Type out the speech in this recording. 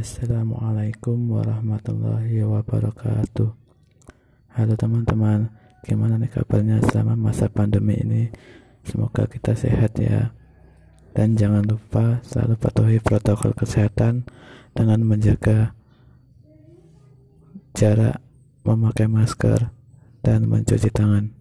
Assalamualaikum warahmatullahi wabarakatuh. Halo teman-teman Gimana nih kabarnya selama masa pandemi ini? Semoga kita sehat ya. Dan jangan lupa selalu patuhi protokol kesehatan Dengan menjaga jarak Memakai masker Dan mencuci tangan.